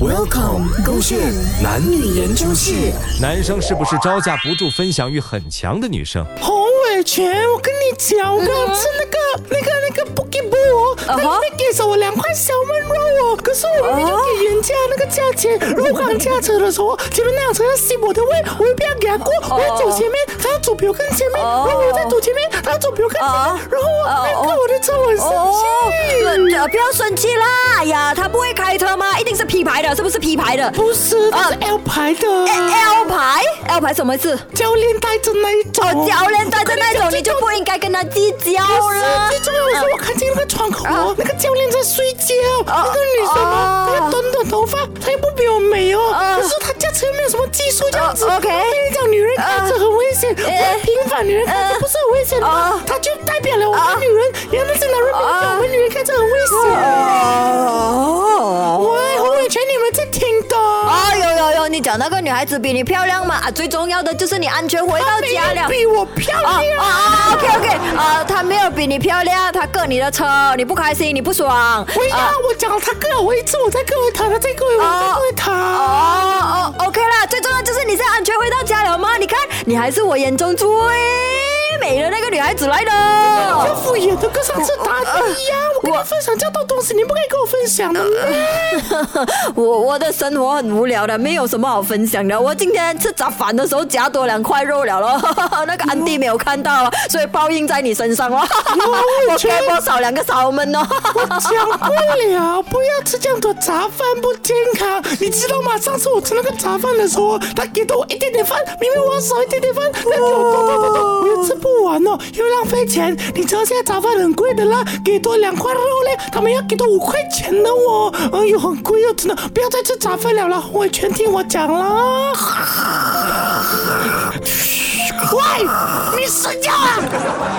Welcome，勾线男女研究室。男生是不是招架不住分享欲很强的女生？洪伟全，我跟你讲，我刚吃那个、那个、那个 b o o k i b o 他里面给了我两块小焖肉哦，可是我明明就给原价那个价钱，然后我刚驾车的时候，前面那辆车要吸我的胃，我又不要给他过，我要走前面，他要走比我更前面，然后我再走前面，他要走比我更前面，然后我那个我的车我生气。呃，不要生气啦！哎呀，他不会开车吗？P 牌的，是不是 P 牌的？不是，他是 L 牌的。L 牌，L 牌什么意思？教练带着那一种，哦，教练带着那种，你就不应该跟他计较了。最重要的是，我看见那个窗口哦，那个教练在睡觉，那个女生哦，她短短头发，她又不比我美哦，可是她驾车又没有什么技术这样子。OK 我跟你讲，女人开车很危险，我平凡女人开车不是很危险吗？她就代表了我们女人，原来是男人没有讲我们女人开车很危险。讲那个女孩子比你漂亮嘛？啊，最重要的就是你安全回到家了。比我漂啊亮。啊，OK OK，啊，她没有比你漂亮，她割你的车，你不开心，你不爽。不要，我讲她割我一次，我再割她，她再各回我，再各回他。哦哦，OK 啦，最重要就是你现在安全回到家了吗？你看，你还是我眼中最孩子来的。这敷衍的跟上次打的一样，我跟你分享这么多东西，你不可以跟我分享的咩？我 我的生活很无聊的，没有什么好分享的。我今天吃早饭的时候夹多两块肉了咯，那个安迪没有看到，所以报应在你身上了。我给我 少两个烧焖哦。我讲不了，不要吃这样多杂饭，不健康。你知道吗？上次我吃那个杂饭的时候，他给了我一点点饭，明明我要少一点点饭，他给我多多又浪费钱。你知道现在早饭很贵的啦，给多两块肉嘞，他们要给多五块钱的哦，哎呦，很贵哦，真的，不要再吃早饭了啦，我全听我讲啦。喂，你睡觉啊！